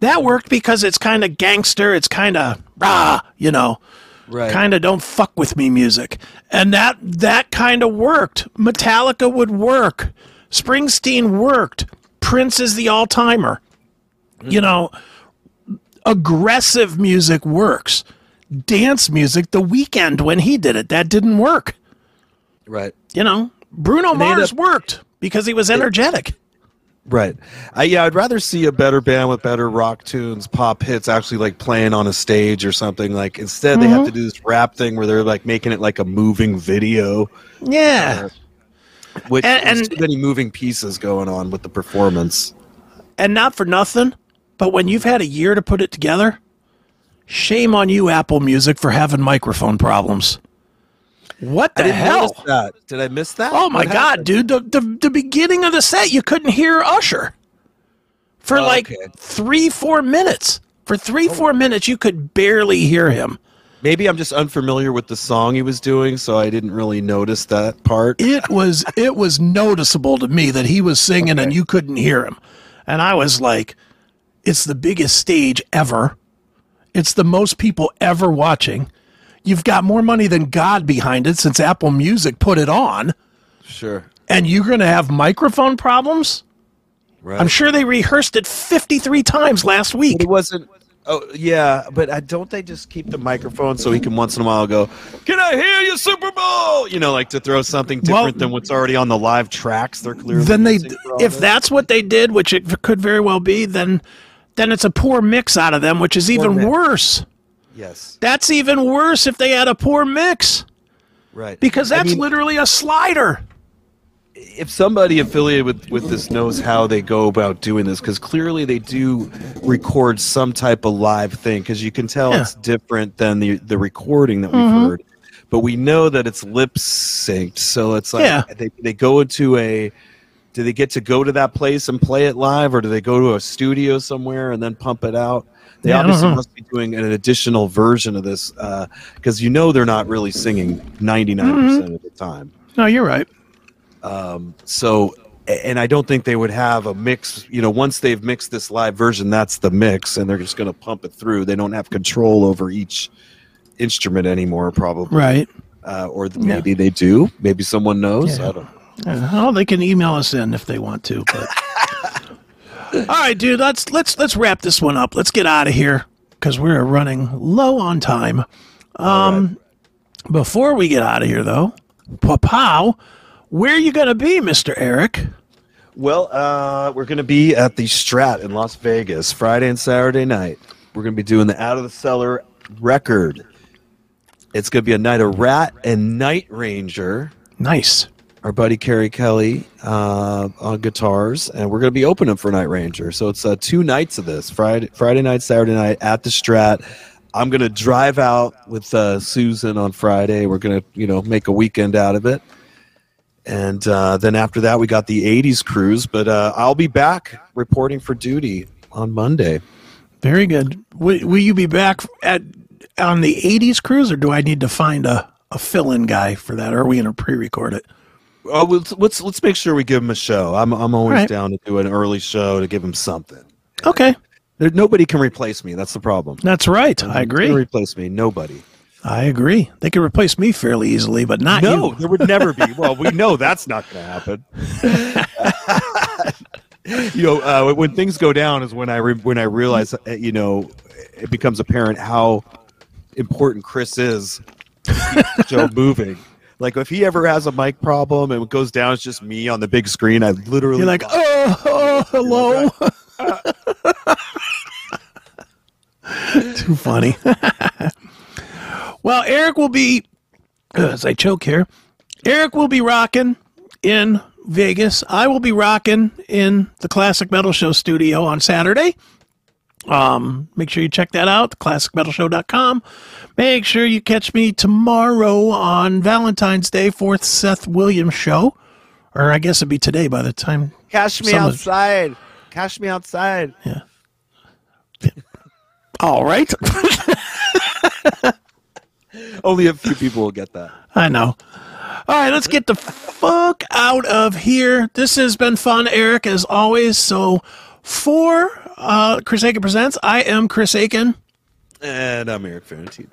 That worked because it's kind of gangster. It's kind of rah, you know, Right. kind of don't fuck with me music. And that that kind of worked. Metallica would work. Springsteen worked. Prince is the all timer. You know, aggressive music works. Dance music, the Weeknd when he did it, that didn't work. Right. You know, Bruno Mars up- worked because he was energetic. Right. I, yeah, I'd rather see a better band with better rock tunes, pop hits, actually like playing on a stage or something. Like instead, they Mm-hmm. have to do this rap thing where they're like making it like a moving video, Yeah. which And- and- too many moving pieces going on with the performance. And not for nothing, but when you've had a year to put it together, shame on you, Apple Music, for having microphone problems. What I the didn't hell? that. Did I miss that? Oh my What god, happened? dude! The, the the beginning of the set, you couldn't hear Usher for Oh, like okay. three, four minutes. For three, oh. four minutes, you could barely hear him. Maybe I'm just unfamiliar with the song he was doing, so I didn't really notice that part. It was it was noticeable to me that he was singing and you couldn't hear him, and I was like, "It's the biggest stage ever. It's the most people ever watching. You've got more money than God behind it since Apple Music put it on, Sure. and you're going to have microphone problems." Right. I'm sure they rehearsed it 53 times last week. It wasn't. Oh yeah, but uh, don't they just keep the microphone so he can once in a while go, "Can I hear you, Super Bowl?" You know, like to throw something Well- different than what's already on the live tracks. They're clearly Then they, using for all if this. that's what they did, which it could very well be, then then it's a poor mix out of them, which is even mix. worse. yes, That's even worse if they had a poor mix right. because I that's mean, literally a slider. if somebody affiliated with with this knows how they go about doing this, because clearly they do record some type of live thing, because you can tell Yeah. it's different than the the recording that we've Mm-hmm. heard. But we know that it's lip synced, so it's like Yeah. they they go into a. Do they get to go to that place and play it live, or do they go to a studio somewhere and then pump it out? They Yeah, obviously must be doing an additional version of this because you know they're not really singing ninety nine Mm-hmm. percent of the time. No, you're right. So, and I don't think they would have a mix. You know, once they've mixed this live version, that's the mix, and they're just going to pump it through. They don't have control over each instrument anymore, probably. Right. Uh, or maybe they do. Maybe someone knows. Yeah. I don't. Uh, Oh, they can email us in if they want to. But all right, dude, let's let's let's wrap this one up. Let's get out of here because we're running low on time. Um, before we get out of here, though, pow, where are you gonna be, Mister Eric? Well, uh, we're going to be at the Strat in Las Vegas Friday and Saturday night. We're going to be doing the Out of the Cellar record. It's going to be a night of Ratt and Night Ranger. Nice. Our buddy Kerry Kelly uh, on guitars, and we're going to be opening for Night Ranger. So it's uh, two nights of this Friday, Friday night, Saturday night at the Strat. I'm going to drive out with uh, Susan on Friday. We're going to, you know, make a weekend out of it and uh, then after that we got the 80s cruise but uh, i'll be back reporting for duty on monday Very good. Will, will you be back at on the '80s cruise, or do I need to find a, a fill-in guy for that? Or are we going to pre-record it? Oh, let's, let's let's make sure we give him a show i'm, I'm always Right. down to do an early show to give him something Okay, there, nobody can replace me that's the problem that's right. I Who can agree. replace me nobody I agree. They could replace me fairly easily, but not no you. there would never be well we know that's not going to happen you know uh, when things go down is when i re- when i realize uh, you know it becomes apparent how important chris is to keep the show moving like if he ever has a mic problem and it goes down it's just me on the big screen i literally You're like, oh, oh hello. Too funny. well, Eric will be, as I choke here, Eric will be rocking in Vegas. I will be rocking in the Classic Metal Show studio on Saturday. Um, make sure you check that out, classicmetalshow.com. Make sure you catch me tomorrow on Valentine's Day, fourth Seth Williams show. Or I guess it'd be today by the time cash me Someone- outside cash me outside Yeah. All right. only a few people will get that I know. All right, let's get the fuck out of here. This has been fun, Eric, as always. So, for uh, Chris Akin Presents, I am Chris Akin, and i'm eric Ferrantino.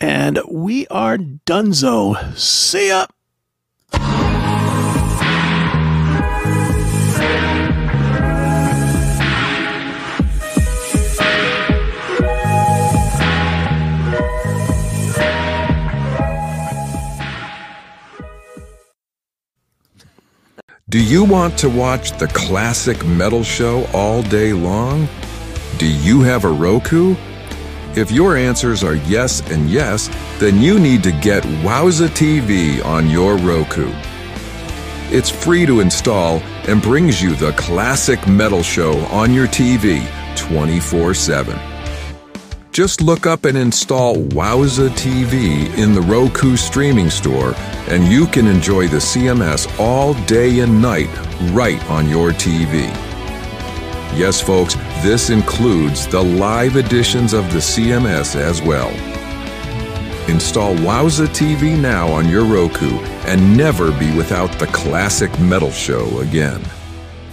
And we are Dunzo. See ya. Do you want to watch the classic metal show all day long? Do you have a Roku? If your answers are yes and yes, then you need to get Wowza TV on your Roku. It's free to install and brings you the classic metal show on your TV 24 7. Just look up and install Wowza TV in the Roku streaming store, and you can enjoy the CMS all day and night right on your TV. Yes, folks, this includes the live editions of the CMS as well. Install Wowza TV now on your Roku and never be without the classic metal show again.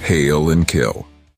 Hail and kill.